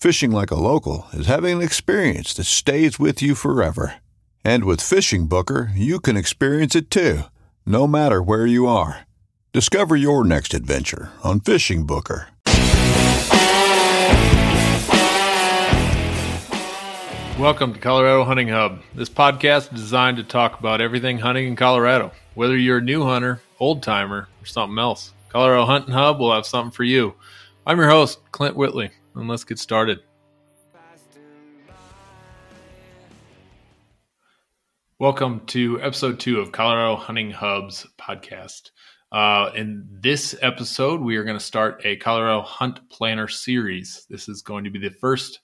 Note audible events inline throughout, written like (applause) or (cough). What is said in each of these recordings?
Fishing like a local is having an experience that stays with you forever. And with FishingBooker, you can experience it too, no matter where you are. Discover your next adventure on FishingBooker. Welcome to Colorado Hunting Hub. This podcast is designed to talk about everything hunting in Colorado, whether you're a new hunter, old timer, or something else. Colorado Hunting Hub will have something for you. I'm your host, Clint Whitley, and let's get started. Welcome to episode two of Colorado Hunting Hub's podcast. Uh, in this episode, we are going to start a Colorado Hunt Planner series. This is going to be the first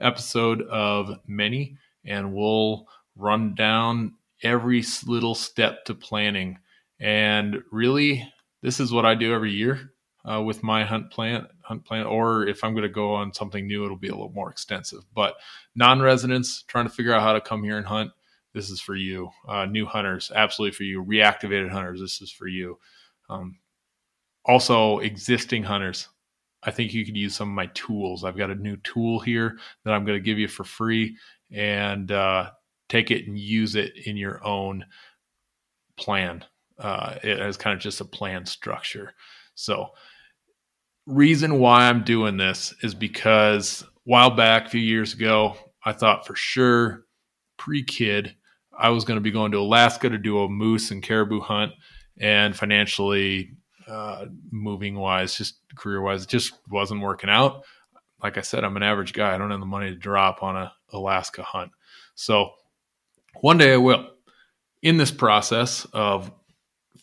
episode of many, and we'll run down every little step to planning. And really, this is what I do every year uh, with my hunt plan. Hunt plan, or if I'm going to go on something new, it'll be a little more extensive. But non-residents trying to figure out how to come here and hunt, this is for you. Uh, new hunters, absolutely for you. Reactivated hunters, this is for you. Um, also, existing hunters, I think you could use some of my tools. I've got a new tool here that I'm going to give you for free and uh, take it and use it in your own plan. Uh, it has kind of just a plan structure. So, reason why I'm doing this is because a while back, a few years ago, I thought for sure, pre kid, I was going to be going to Alaska to do a moose and caribou hunt, and financially uh, moving wise, just career wise, it just wasn't working out. Like I said, I'm an average guy. I don't have the money to drop on a Alaska hunt. So one day I will. In this process of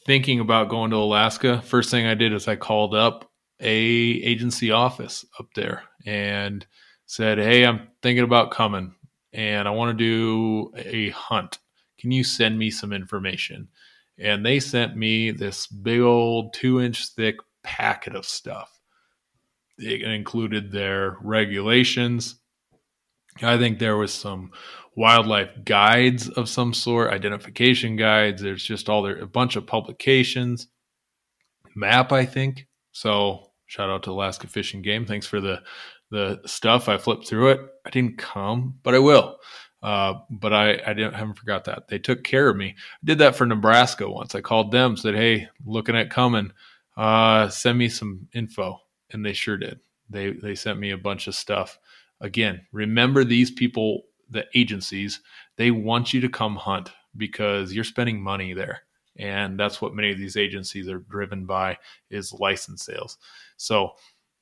thinking about going to Alaska, first thing I did is I called up a agency office up there and said, "Hey, I'm thinking about coming and I want to do a hunt. Can you send me some information?" and they sent me this big old two inch thick packet of stuff. It included their regulations. I think there was some wildlife guides of some sort, identification guides. There's just all there a bunch of publications, map, I think. So shout out to Alaska Fish and Game. Thanks for the the stuff. I flipped through it. I didn't come, but I will. Uh, but I, I didn't haven't forgot that they took care of me. I did that for Nebraska once. I called them, said, "Hey, looking at coming, uh, send me some info," and they sure did. They they sent me a bunch of stuff. Again, remember these people, the agencies, they want you to come hunt because you're spending money there, and that's what many of these agencies are driven by is license sales. So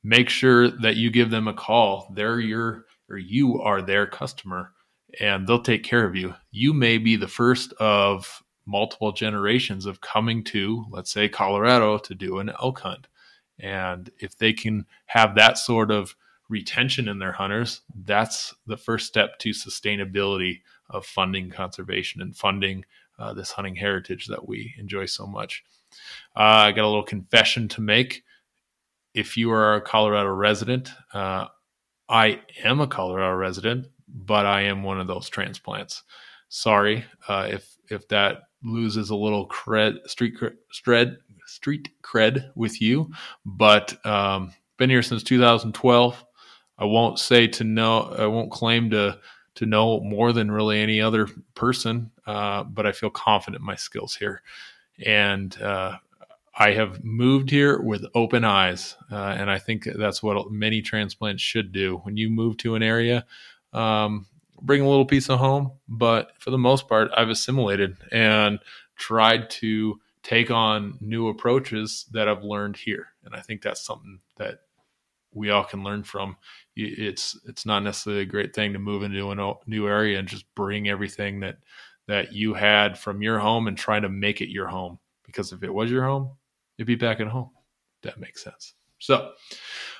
make sure that you give them a call. They're your or you are their customer and they'll take care of you. You may be the first of multiple generations of coming to, let's say, Colorado to do an elk hunt. And if they can have that sort of retention in their hunters, that's the first step to sustainability of funding conservation and funding uh, this hunting heritage that we enjoy so much. Uh, I got a little confession to make. If you are a Colorado resident, uh, I am a Colorado resident, but I am one of those transplants. sorry uh, if if that loses a little cred street cred street cred with you, but um, been here since 2012. I won't say to know. I won't claim to to know more than really any other person, uh, but I feel confident in my skills here, and uh, I have moved here with open eyes, uh, and I think that's what many transplants should do. When you move to an area, um, bring a little piece of home, but for the most part, I've assimilated and tried to take on new approaches that I've learned here, and I think that's something that we all can learn from. It's it's not necessarily a great thing to move into a new area and just bring everything that that you had from your home and try to make it your home. Because if it was your home, you'd be back at home. That makes sense. So,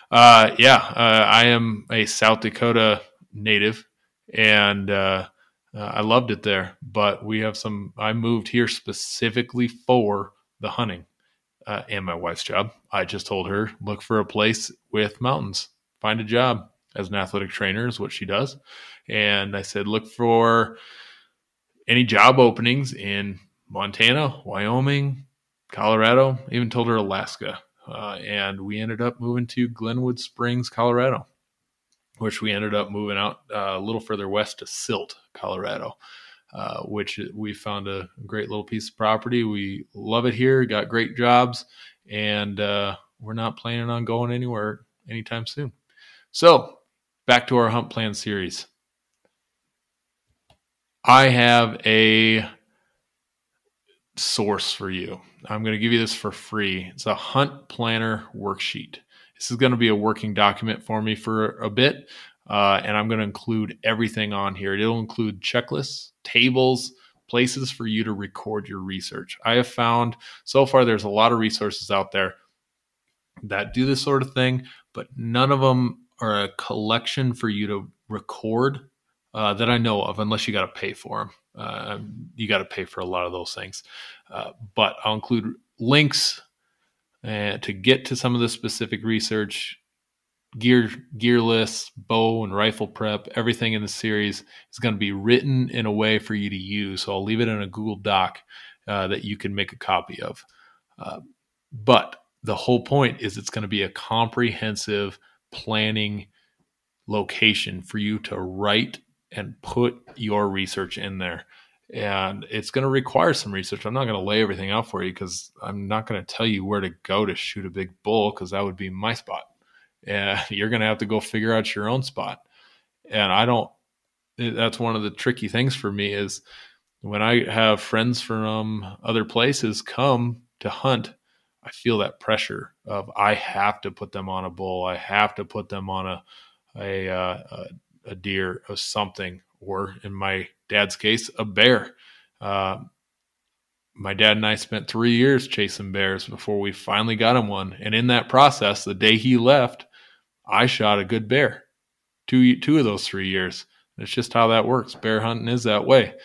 uh, yeah, uh, I am a South Dakota native, and uh, uh, I loved it there. But we have some. I moved here specifically for the hunting uh, and my wife's job. I just told her look for a place with mountains, find a job as an athletic trainer is what she does, and I said look for any job openings in Montana, Wyoming, Colorado. Even told her Alaska, uh, and we ended up moving to Glenwood Springs, Colorado which we ended up moving out uh, a little further west to Silt, Colorado, uh, which we found a great little piece of property. We love it here, got great jobs, and uh, we're not planning on going anywhere anytime soon. So, back to our hunt plan series. I have a source for you. I'm going to give you this for free. It's a hunt planner worksheet. This is going to be a working document for me for a bit, uh, and I'm going to include everything on here. It'll include checklists, tables, places for you to record your research. I have found so far there's a lot of resources out there that do this sort of thing, but none of them are a collection for you to record uh, that I know of, unless you got to pay for them. Uh, you got to pay for a lot of those things. Uh, but I'll include links uh, to get to some of the specific research gear gear lists bow and rifle prep everything in the series is going to be written in a way for you to use so i'll leave it in a google doc uh, that you can make a copy of uh, but the whole point is it's going to be a comprehensive planning location for you to write and put your research in there and it's going to require some research. I'm not going to lay everything out for you because I'm not going to tell you where to go to shoot a big bull because that would be my spot. And (laughs) you're going to have to go figure out your own spot. And I don't. That's one of the tricky things for me is when I have friends from other places come to hunt. I feel that pressure of I have to put them on a bull. I have to put them on a a, uh, a, a deer or something, or in my dad's case, a bear. Uh, my dad and I spent three years chasing bears before we finally got him one. And in that process, the day he left, I shot a good bear. Two two of those three years. It's just how that works. Bear hunting is that way.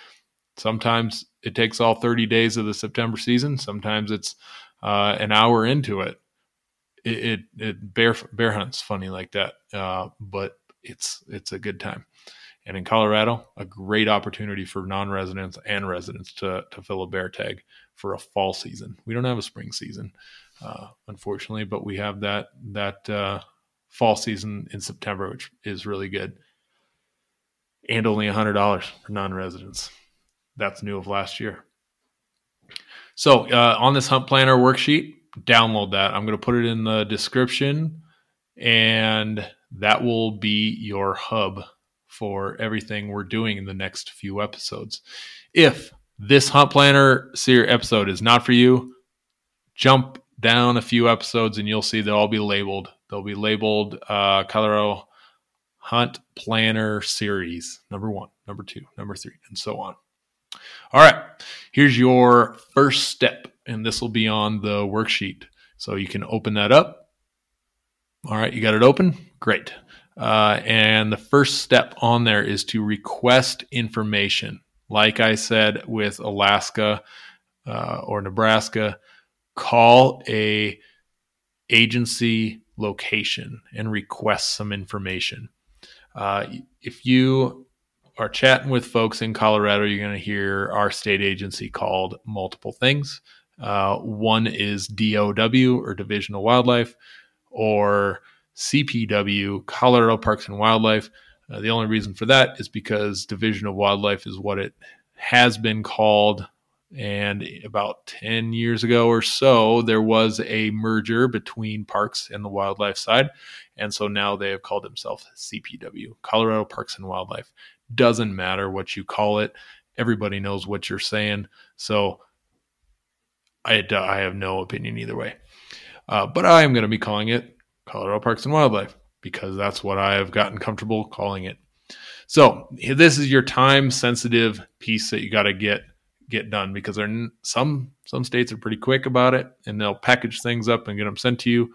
Sometimes it takes all 30 days of the September season. Sometimes it's uh, an hour into it. It, it, it bear bear hunts funny like that, uh, but it's it's a good time. And in Colorado, a great opportunity for non-residents and residents to to fill a bear tag for a fall season. We don't have a spring season, uh, unfortunately, but we have that that uh, fall season in September, which is really good, and only hundred dollars for non-residents. That's new of last year. So uh, on this hunt planner worksheet, download that. I'm going to put it in the description, and that will be your hub for everything we're doing in the next few episodes. If this Hunt Planner episode is not for you, jump down a few episodes and you'll see they'll all be labeled. They'll be labeled uh, Colorado Hunt Planner Series number one, number two, number three, and so on. All right, here's your first step, and this will be on the worksheet. So you can open that up. All right, you got it open? Great. Uh, and the first step on there is to request information. Like I said with Alaska uh, or Nebraska, call a agency location and request some information. Uh, if you are chatting with folks in Colorado, you're going to hear our state agency called multiple things. Uh, one is DOW or Division of Wildlife, or CPW, Colorado Parks and Wildlife. Uh, the only reason for that is because Division of Wildlife is what it has been called. And about 10 years ago or so, there was a merger between parks and the wildlife side. And so now they have called themselves CPW, Colorado Parks and Wildlife. Doesn't matter what you call it, everybody knows what you're saying. So I, I have no opinion either way. Uh, but I am going to be calling it Colorado Parks and Wildlife because that's what I have gotten comfortable calling it. So this is your time sensitive piece that you got to get get done because they're some some states are pretty quick about it and they'll package things up and get them sent to you.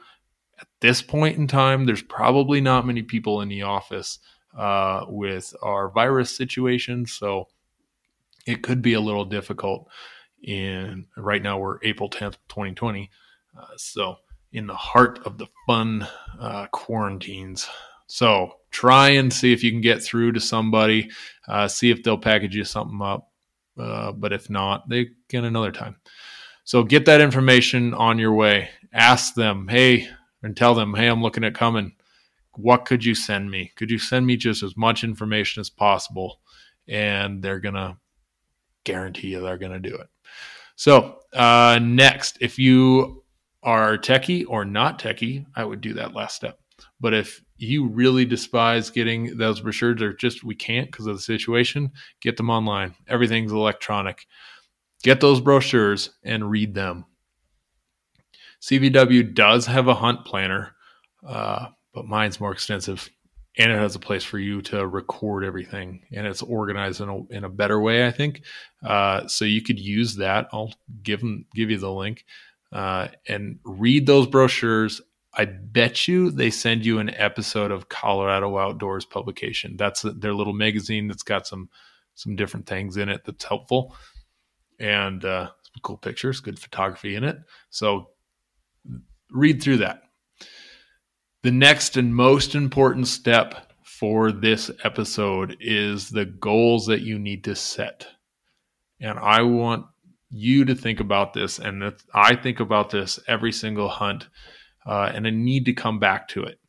At this point in time, there's probably not many people in the office uh, with our virus situation, so it could be a little difficult. And right now, we're April 10th, 2020, uh, so in the heart of the fun uh, quarantines. So try and see if you can get through to somebody, uh, see if they'll package you something up. Uh, but if not, they get another time. So get that information on your way. Ask them, hey, and tell them, hey, I'm looking at coming. What could you send me? Could you send me just as much information as possible? And they're going to guarantee you they're going to do it. So, uh, next, if you are techie or not techie, I would do that last step. But if you really despise getting those brochures or just we can't because of the situation, get them online. Everything's electronic. Get those brochures and read them. CPW does have a hunt planner, uh, but mine's more extensive and it has a place for you to record everything and it's organized in a, in a better way, I think. Uh, so you could use that. I'll give them, give you the link uh, and read those brochures. I bet you they send you an episode of Colorado Outdoors publication. That's their little magazine that's got some some different things in it that's helpful and uh, some cool pictures, good photography in it. So read through that. The next and most important step for this episode is the goals that you need to set. And I want you to think about this, and I think about this every single hunt, uh, and I need to come back to it.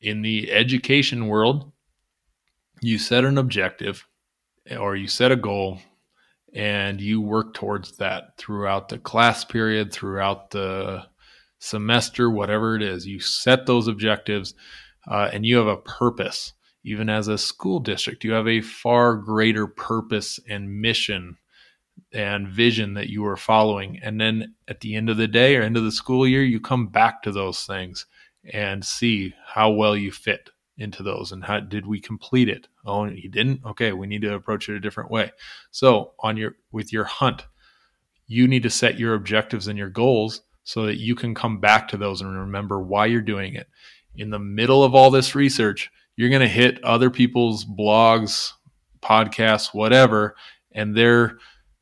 In the education world, you set an objective or you set a goal and you work towards that throughout the class period, throughout the semester, whatever it is. You set those objectives uh, and you have a purpose. Even as a school district, you have a far greater purpose and mission and vision that you are following. And then at the end of the day or end of the school year, you come back to those things and see how well you fit into those and how did we complete it? Oh, you didn't? Okay, we need to approach it a different way. So, on your with your hunt, you need to set your objectives and your goals so that you can come back to those and remember why you're doing it. In the middle of all this research, you're going to hit other people's blogs, podcasts, whatever, and they're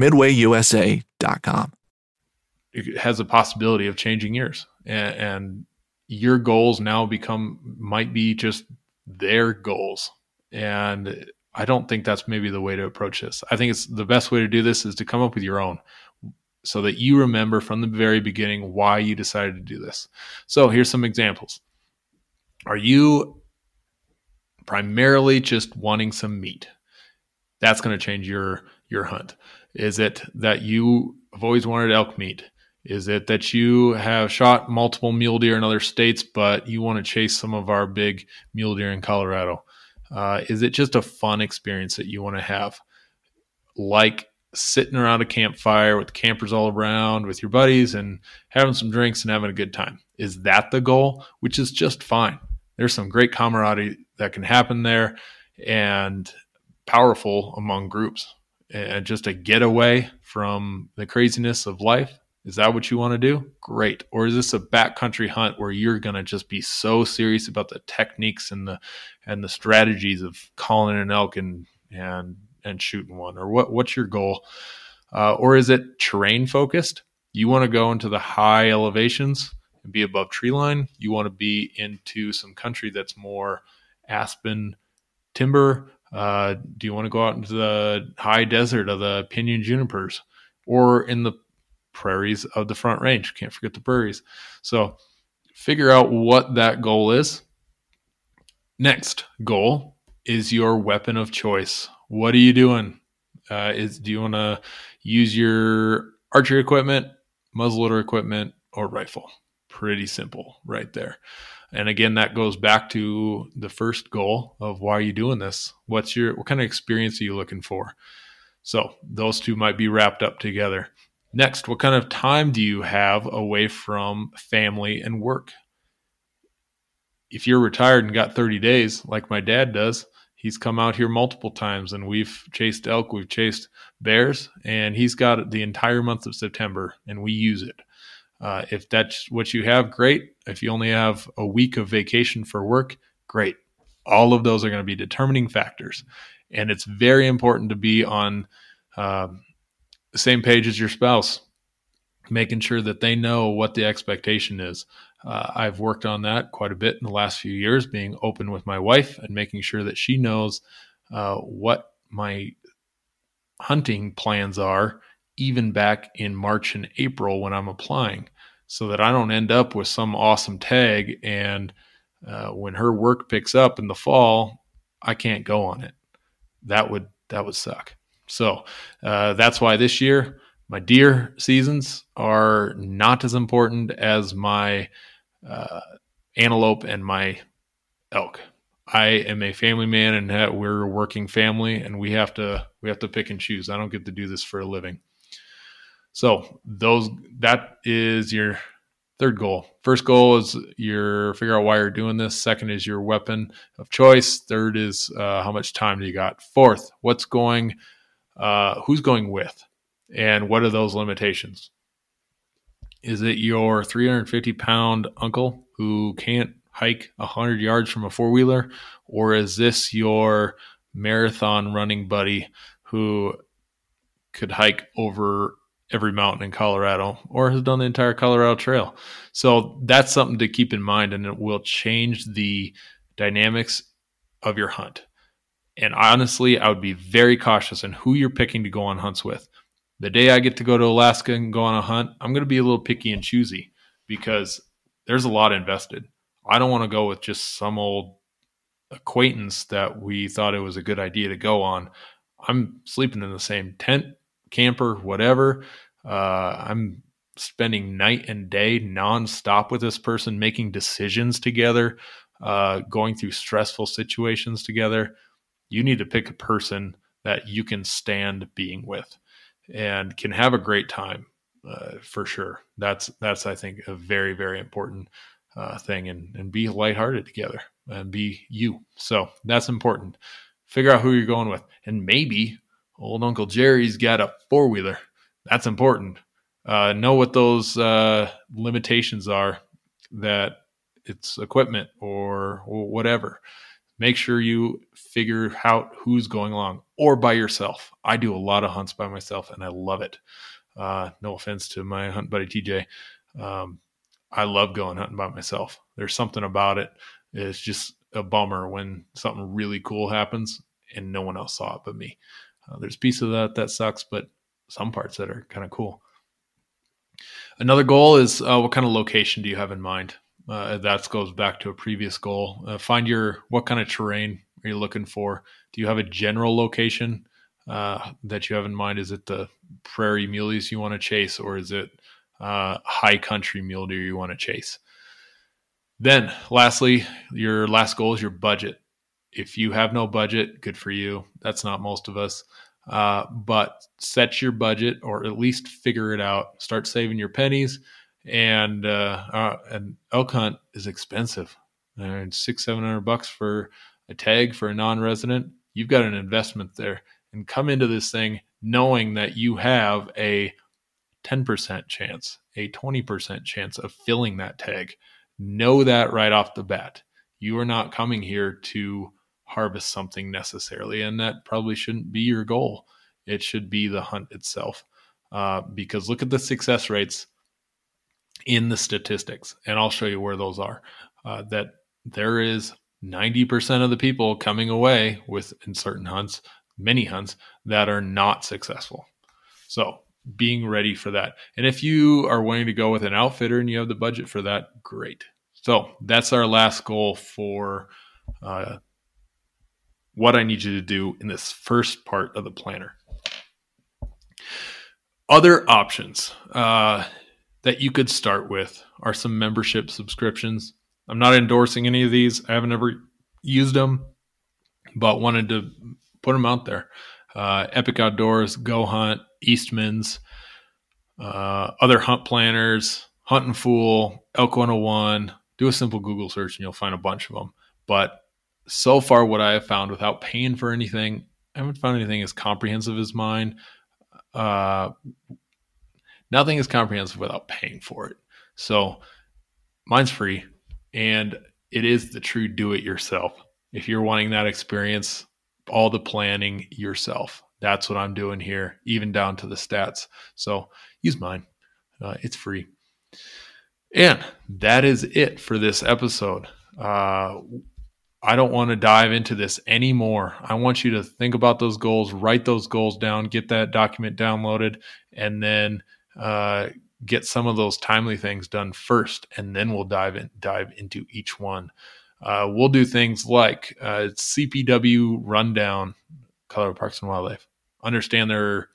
midwayusa.com. It has a possibility of changing yours, and, and your goals now become might be just their goals, and I don't think that's maybe the way to approach this. I think it's the best way to do this is to come up with your own so that you remember from the very beginning why you decided to do this. So here's some examples. Are you primarily just wanting some meat? That's going to change your your hunt. Is it that you have always wanted elk meat? Is it that you have shot multiple mule deer in other states, but you want to chase some of our big mule deer in Colorado? Uh, is it just a fun experience that you want to have? Like sitting around a campfire with campers all around with your buddies and having some drinks and having a good time. Is that the goal? Which is just fine. There's some great camaraderie that can happen there. And powerful among groups and just a getaway from the craziness of life. Is that what you want to do? Great. Or is this a backcountry hunt where you're going to just be so serious about the techniques and the and the strategies of calling an elk and and and shooting one? Or what what's your goal? Uh, or is it terrain focused? You want to go into the high elevations and be above tree line. You want to be into some country that's more aspen timber uh, do you want to go out into the high desert of the pinyon junipers or in the prairies of the front range? Can't forget the prairies. So figure out what that goal is. Next goal is your weapon of choice. What are you doing? Uh, is do you want to use your archery equipment, muzzleloader equipment, or rifle? Pretty simple, right there. And again, that goes back to the first goal of why are you doing this? What's your what kind of experience are you looking for? So those two might be wrapped up together. Next, what kind of time do you have away from family and work? If you're retired and got 30 days, like my dad does, he's come out here multiple times and we've chased elk, we've chased bears, and he's got the entire month of September and we use it. Uh, if that's what you have, great. If you only have a week of vacation for work, great. All of those are going to be determining factors. And it's very important to be on uh, the same page as your spouse, making sure that they know what the expectation is. Uh, I've worked on that quite a bit in the last few years, being open with my wife and making sure that she knows uh, what my hunting plans are, even back in March and April when I'm applying so that I don't end up with some awesome tag. And uh, when her work picks up in the fall, I can't go on it. That would that would suck. So uh, that's why this year my deer seasons are not as important as my uh, antelope and my elk. I am a family man, and we're a working family, and we have to we have to pick and choose. I don't get to do this for a living. So those that is your third goal. First goal is your figure out why you're doing this. Second is your weapon of choice. Third is uh, how much time do you got. Fourth, what's going, uh, who's going with, and what are those limitations? Is it your 350 pound uncle who can't hike 100 yards from a four wheeler, or is this your marathon running buddy who could hike over every mountain in Colorado or has done the entire Colorado Trail. So that's something to keep in mind, and it will change the dynamics of your hunt. And honestly, I would be very cautious in who you're picking to go on hunts with. The day I get to go to Alaska and go on a hunt, I'm going to be a little picky and choosy because there's a lot invested. I don't want to go with just some old acquaintance that we thought it was a good idea to go on. I'm sleeping in the same tent, camper, whatever. Uh, I'm spending night and day nonstop with this person, making decisions together, uh, going through stressful situations together. You need to pick a person that you can stand being with and can have a great time uh, for sure. That's that's I think a very very important uh, thing, and and be lighthearted together and be you. So that's important. Figure out who you're going with, and maybe old Uncle Jerry's got a four wheeler that's important. Uh, know what those uh, limitations are that it's equipment or, or whatever. Make sure you figure out who's going along or by yourself. I do a lot of hunts by myself and I love it. Uh, no offense to my hunt buddy TJ. Um, I love going hunting by myself. There's something about it. It's just a bummer when something really cool happens and no one else saw it but me. Uh, there's a piece of that that sucks, but some parts that are kind of cool. Another goal is uh, what kind of location do you have in mind? Uh, that goes back to a previous goal. Uh, find your what kind of terrain are you looking for? Do you have a general location uh, that you have in mind? Is it the prairie muleys you want to chase, or is it uh, high country mule deer you want to chase? Then, lastly, your last goal is your budget. If you have no budget, good for you. That's not most of us. Uh, but set your budget or at least figure it out. Start saving your pennies. And uh, uh, elk hunt is expensive. And six, seven hundred bucks for a tag for a non-resident. You've got an investment there and come into this thing knowing that you have a 10% chance, a 20% chance of filling that tag. Know that right off the bat. You are not coming here to harvest something necessarily, and that probably shouldn't be your goal. It should be the hunt itself. Uh, because look at the success rates in the statistics, and I'll show you where those are. Uh, that there is 90% of the people coming away with in certain hunts, many hunts that are not successful. So being ready for that. And if you are willing to go with an outfitter and you have the budget for that, great. So that's our last goal for uh, what I need you to do in this first part of the planner. Other options uh, that you could start with are some membership subscriptions. I'm not endorsing any of these. I haven't ever used them, but wanted to put them out there. Uh, Epic Outdoors, Go Hunt, Eastman's, uh, other hunt planners, Huntin' Fool, Elk 101. Do a simple Google search and you'll find a bunch of them. But so far, what I have found without paying for anything, I haven't found anything as comprehensive as mine. Uh, nothing is comprehensive without paying for it. So mine's free and it is the true do it yourself. If you're wanting that experience, all the planning yourself. That's what I'm doing here, even down to the stats. So use mine. Uh, it's free. And that is it for this episode. Uh, I don't want to dive into this anymore. I want you to think about those goals, write those goals down, get that document downloaded, and then uh, get some of those timely things done first, and then we'll dive in, dive into each one. Uh, we'll do things like uh, CPW rundown, Colorado Parks and Wildlife, understand their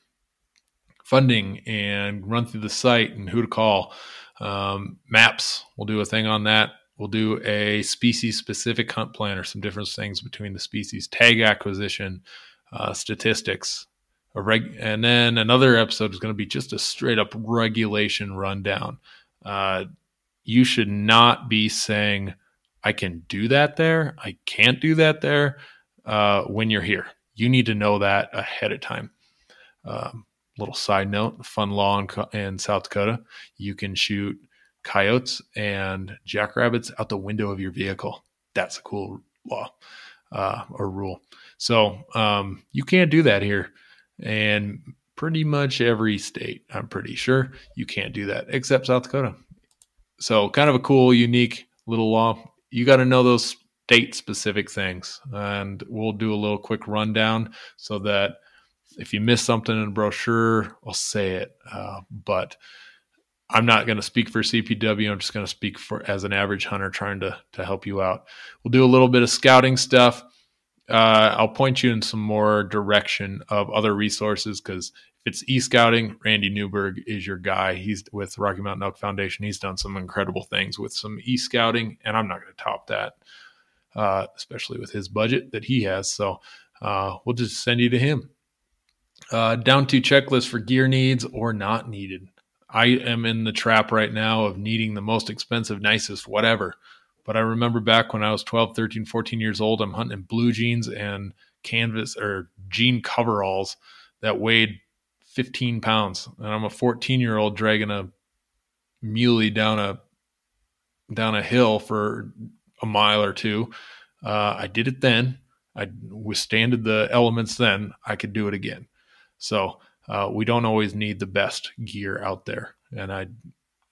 funding and run through the site and who to call. Um, maps, we'll do a thing on that. We'll do a species specific hunt plan or some different things between the species, tag acquisition, uh, statistics, reg- and then another episode is going to be just a straight up regulation rundown. Uh, you should not be saying, I can do that there, I can't do that there uh, when you're here. You need to know that ahead of time. Um, little side note fun law in, in South Dakota you can shoot coyotes and jackrabbits out the window of your vehicle. That's a cool law uh, or rule. So um, you can't do that here and pretty much every state, I'm pretty sure you can't do that except South Dakota. So, kind of a cool, unique little law. You got to know those state specific things. And we'll do a little quick rundown so that if you miss something in a brochure, I'll say it. Uh, but I'm not going to speak for CPW. I'm just going to speak for as an average hunter trying to to help you out. We'll do a little bit of scouting stuff uh, I'll point you in some more direction of other resources because if it's e-scouting, Randy Newberg is your guy. He's with Rocky Mountain Elk Foundation. He's done some incredible things with some e-scouting, and I'm not going to top that, uh, especially with his budget that he has. So uh, we'll just send you to him. Uh, down to checklist for gear needs or not needed. I am in the trap right now of needing the most expensive, nicest, whatever. But I remember back when I was 12, 13, 14 years old, I'm hunting in blue jeans and canvas or jean coveralls that weighed 15 pounds. And I'm a 14 year old dragging a muley down a down a hill for a mile or two. Uh, I did it then. I withstanded the elements then. I could do it again. So uh, we don't always need the best gear out there, and I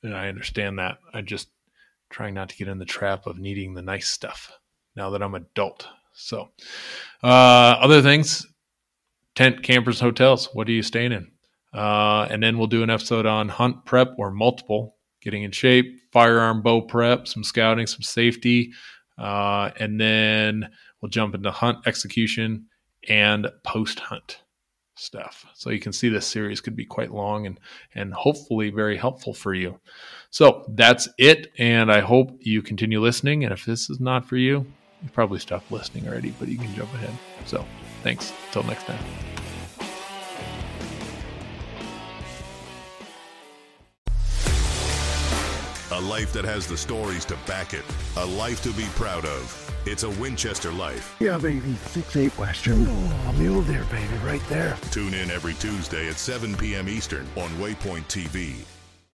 and I understand that. I just trying not to get in the trap of needing the nice stuff now that I'm adult. So, uh, other things, tent, campers, hotels. What are you staying in? Uh, and then we'll do an episode on hunt prep or multiple, getting in shape, firearm bow prep, some scouting, some safety, uh, and then we'll jump into hunt execution and post hunt stuff. So you can see this series could be quite long and and hopefully very helpful for you. So that's it, and I hope you continue listening. And if this is not for you, you probably stopped listening already, but you can jump ahead. So thanks. Until next time. A life that has the stories to back it. A life to be proud of. It's a Winchester life. Yeah, baby. Six eight Western. Oh, mule deer, baby, right there. Tune in every Tuesday at 7 p.m. Eastern on Waypoint TV.